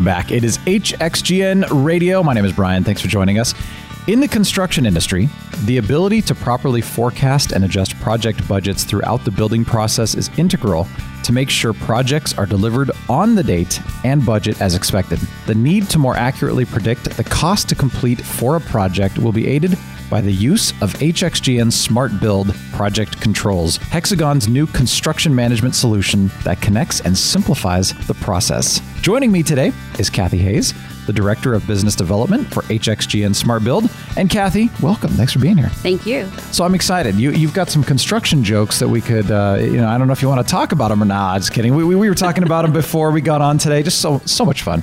Welcome back. It is HXGN Radio. My name is Brian. Thanks for joining us. In the construction industry, the ability to properly forecast and adjust project budgets throughout the building process is integral to make sure projects are delivered on the date and budget as expected. The need to more accurately predict the cost to complete for a project will be aided by the use of HXGN's Smart Build project controls, Hexagon's new construction management solution that connects and simplifies the process. Joining me today is Kathy Hayes, the Director of Business Development for HXGN Smart Build. And Kathy, welcome. Thanks for being here. Thank you. So I'm excited. You, you've got some construction jokes that we could, uh, you know, I don't know if you want to talk about them or not. Just kidding. We, we, we were talking about them before we got on today. Just so so much fun.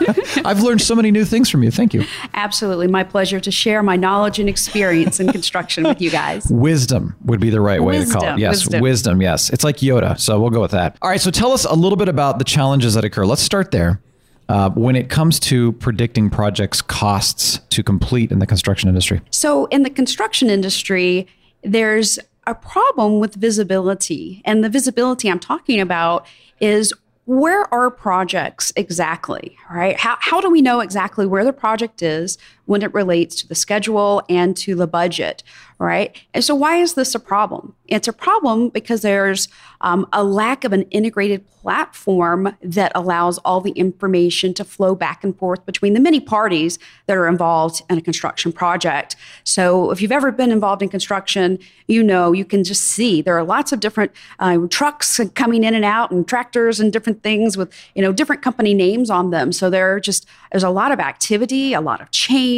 I've learned so many new things from you. Thank you. Absolutely. My pleasure to share my knowledge and experience in construction with you guys. Wisdom would be the right way Wisdom, to call it. Yes, wisdom. wisdom. Yes. It's like Yoda. So we'll go with that. All right. So tell us a little bit about the challenges that occur. Let's start there. Uh, when it comes to predicting projects' costs to complete in the construction industry. So, in the construction industry, there's a problem with visibility. And the visibility I'm talking about is where are projects exactly, right? How, how do we know exactly where the project is when it relates to the schedule and to the budget, right? And so, why is this a problem? It's a problem because there's um, a lack of an integrated platform that allows all the information to flow back and forth between the many parties that are involved in a construction project. So, if you've ever been involved in construction, you know you can just see there are lots of different uh, trucks coming in and out, and tractors and different things with you know different company names on them. So there just there's a lot of activity, a lot of change,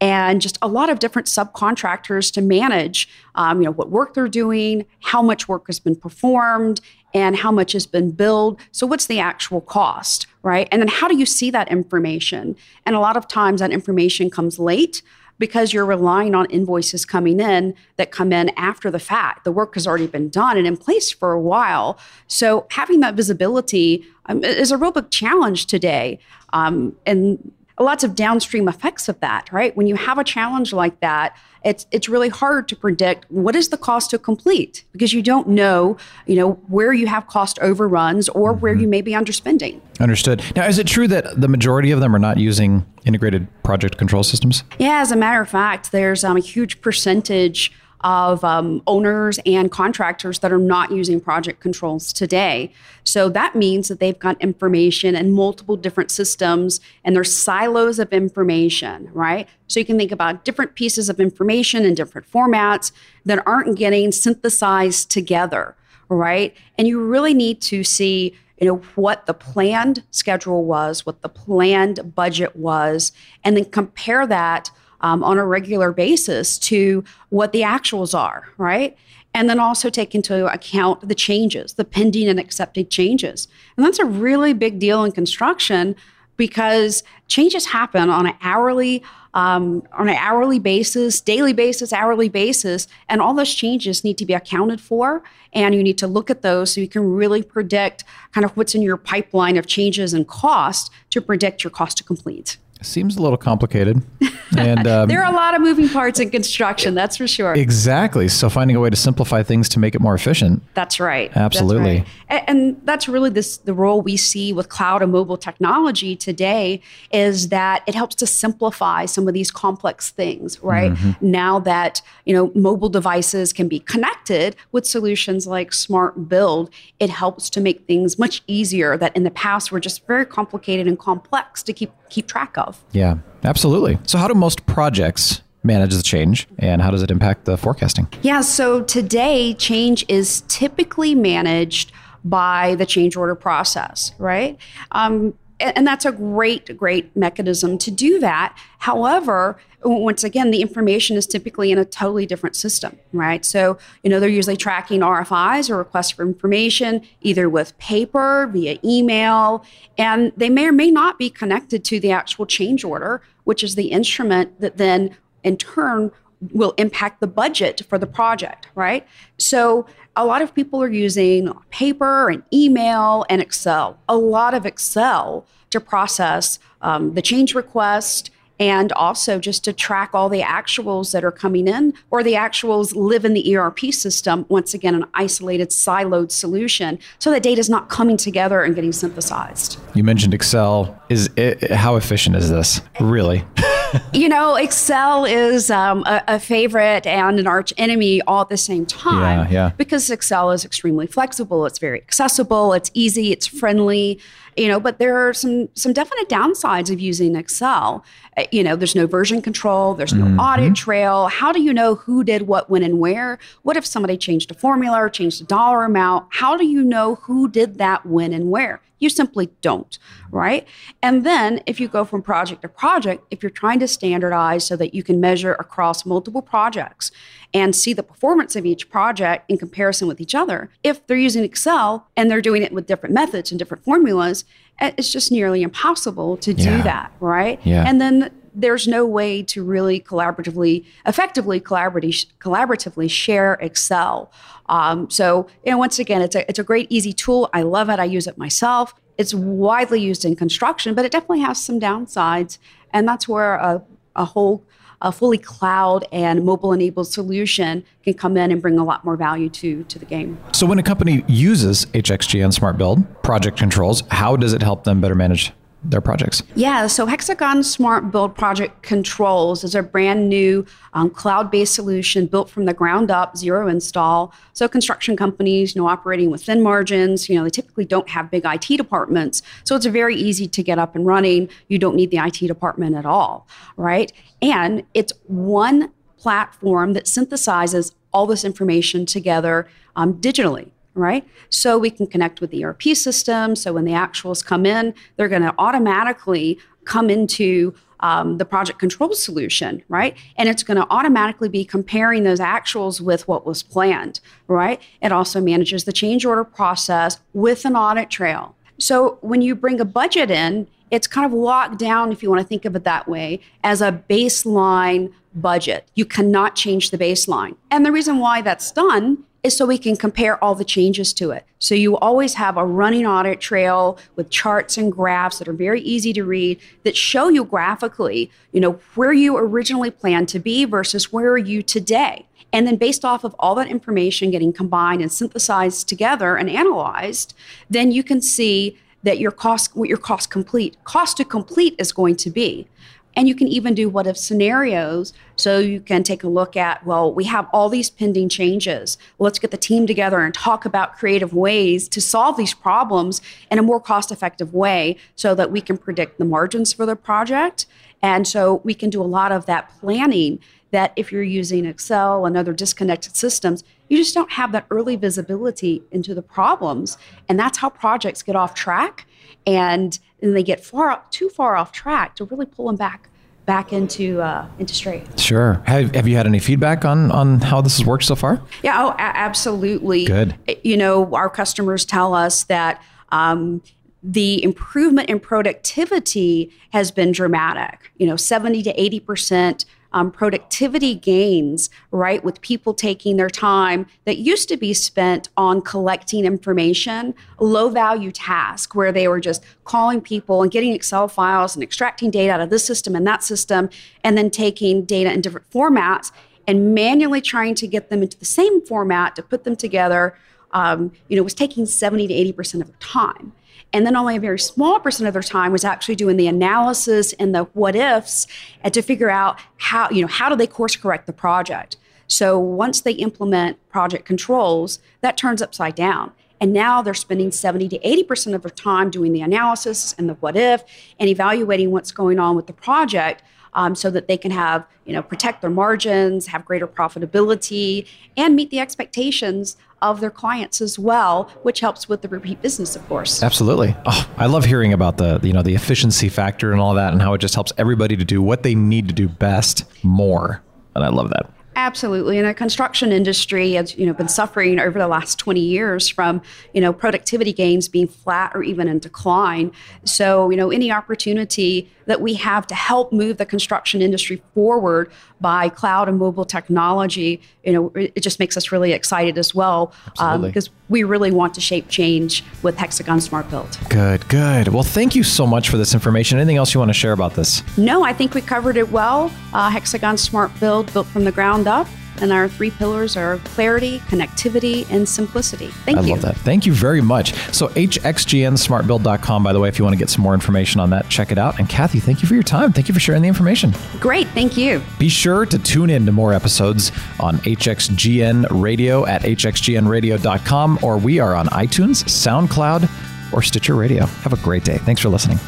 and just a lot of different subcontractors to manage. Um, you know what work they're doing, how much work has been performed, and how much has been billed. So, what's the actual cost, right? And then, how do you see that information? And a lot of times, that information comes late because you're relying on invoices coming in that come in after the fact. The work has already been done and in place for a while. So, having that visibility um, is a real big challenge today. Um, and lots of downstream effects of that, right? When you have a challenge like that, it's it's really hard to predict what is the cost to complete because you don't know, you know, where you have cost overruns or where you may be underspending. Understood. Now, is it true that the majority of them are not using integrated project control systems? Yeah, as a matter of fact, there's um, a huge percentage of um, owners and contractors that are not using project controls today. So that means that they've got information in multiple different systems and there's silos of information, right? So you can think about different pieces of information in different formats that aren't getting synthesized together, right? And you really need to see you know what the planned schedule was what the planned budget was and then compare that um, on a regular basis to what the actuals are, right? And then also take into account the changes, the pending and accepted changes. And that's a really big deal in construction because changes happen on an hourly um, on an hourly basis, daily basis, hourly basis, and all those changes need to be accounted for. And you need to look at those so you can really predict kind of what's in your pipeline of changes and cost to predict your cost to complete. Seems a little complicated. And um, there are a lot of moving parts in construction, that's for sure. exactly. So finding a way to simplify things to make it more efficient. That's right. Absolutely. That's right. A- And, that's really this the role we see with cloud and mobile technology today is that it helps to simplify some of these complex things, right? Now that, you know, mobile devices can be connected with solutions like Smart Build, it helps to make things much easier that in the past were just very complicated and complex to keep keep track of. Yeah, absolutely. So, how do most projects manage the change and how does it impact the forecasting? Yeah, so today change is typically managed by the change order process, right? Um, and, that's a great, great mechanism to do that. However, once again, the information is typically in a totally different system, right? So, you know, they're usually tracking RFIs or requests for information either with paper, via email, and they may or may not be connected to the actual change order, which is the instrument that then in turn will impact the budget for the project, right? So a lot of people are using paper and email and Excel, a lot of Excel to process um, the change request and also just to track all the actuals that are coming in or the actuals live in the ERP system, once again, an isolated siloed solution so that data is not coming together and getting synthesized. You mentioned Excel. Is it, how efficient is this? Really? you know, Excel is um, a, a, favorite and an arch enemy all at the same time. Yeah, yeah. Because Excel is extremely flexible, it's very accessible, it's easy, it's friendly. You know, but there are some some definite downsides of using Excel. Uh, you know, there's no version control, there's no mm-hmm. audit trail. How do you know who did what, when, and where? What if somebody changed a formula or changed a dollar amount? How do you know who did that, when, and where? You simply don't, right? And then if you go from project to project, if you're trying to standardize so that you can measure across multiple projects and see the performance of each project in comparison with each other, if they're using Excel and they're doing it with different methods and different formulas, eh, it's just nearly impossible to do yeah. that, right? Yeah. And then there's no way to really collaboratively, effectively collaboratively share Excel. Um, so, you know, once again, it's a it's a great easy tool. I love it. I use it myself. It's widely used in construction, but it definitely has some downsides, and that's where a, a whole a fully cloud and mobile enabled solution can come in and bring a lot more value to to the game. So when a company uses HXGN Smart Build project controls, how does it help them better manage their projects? Yeah, so Hexagon Smart Build Project Controls is a brand new um, cloud based solution built from the ground up, zero install. So, construction companies, you know, operating within margins, you know, they typically don't have big IT departments. So, it's very easy to get up and running. You don't need the IT department at all, right? And it's one platform that synthesizes all this information together um, digitally right? So we can connect with the ERP system. So when the actuals come in, they're going to automatically come into um, the project control solution, right? And it's going to automatically be comparing those actuals with what was planned, right? It also manages the change order process with an audit trail. So when you bring a budget in, it's kind of locked down, if you want to think of it that way, as a baseline budget. You cannot change the baseline. And the reason why that's done is so we can compare all the changes to it. So you always have a running audit trail with charts and graphs that are very easy to read that show you graphically, you know, where you originally planned to be versus where are you today. And then based off of all that information getting combined and synthesized together and analyzed, then you can see that your cost what your cost complete cost to complete is going to be and you can even do what if scenarios. So you can take a look at, well, we have all these pending changes. Let's get the team together and talk about creative ways to solve these problems in a more cost effective way so that we can predict the margins for the project. And so we can do a lot of that planning that if you're using Excel and other disconnected systems, you just don't have that early visibility into the problems. And that's how projects get off track and then they get far too far off track to really pull them back back into uh, into straight. Sure. Have, have you had any feedback on on how this has worked so far? Yeah. Oh, a- absolutely. Good. You know, our customers tell us that. Um, the improvement in productivity has been dramatic. You know, 70 to 80 percent um, productivity gains, right, with people taking their time that used to be spent on collecting information, low value task where they were just calling people and getting Excel files and extracting data out of this system and that system, and then taking data in different formats and manually trying to get them into the same format to put them together. Um, you know, was taking 70 to 80% of their time. And then only a very small percent of their time was actually doing the analysis and the what ifs and to figure out how, you know, how do they course correct the project. So once they implement project controls, that turns upside down. And now they're spending 70 to 80% of their time doing the analysis and the what if and evaluating what's going on with the project um, so that they can have, you know, protect their margins, have greater profitability, and meet the expectations of their clients as well, which helps with the repeat business, of course. Absolutely. Oh, I love hearing about the you know the efficiency factor and all that, and how it just helps everybody to do what they need to do best more. And I love that. Absolutely. And the construction industry has, you know, been suffering over the last 20 years from, you know, productivity gains being flat or even in decline. So, you know, any opportunity that we have to help move the construction industry forward by cloud and mobile technology, you know, it just makes us really excited as well um, because we really want to shape change with Hexagon Smart Build. Good, good. Well, thank you so much for this information. Anything else you want to share about this? No, I think we covered it well. Uh, Hexagon Smart Build built from the ground up. And our three pillars are clarity, connectivity, and simplicity. Thank I you. I love that. Thank you very much. So, hxgnsmartbuild.com, by the way, if you want to get some more information on that, check it out. And Kathy, thank you for your time. Thank you for sharing the information. Great. Thank you. Be sure to tune in to more episodes on HXGN Radio at hxgnradio.com, or we are on iTunes, SoundCloud, or Stitcher Radio. Have a great day. Thanks for listening.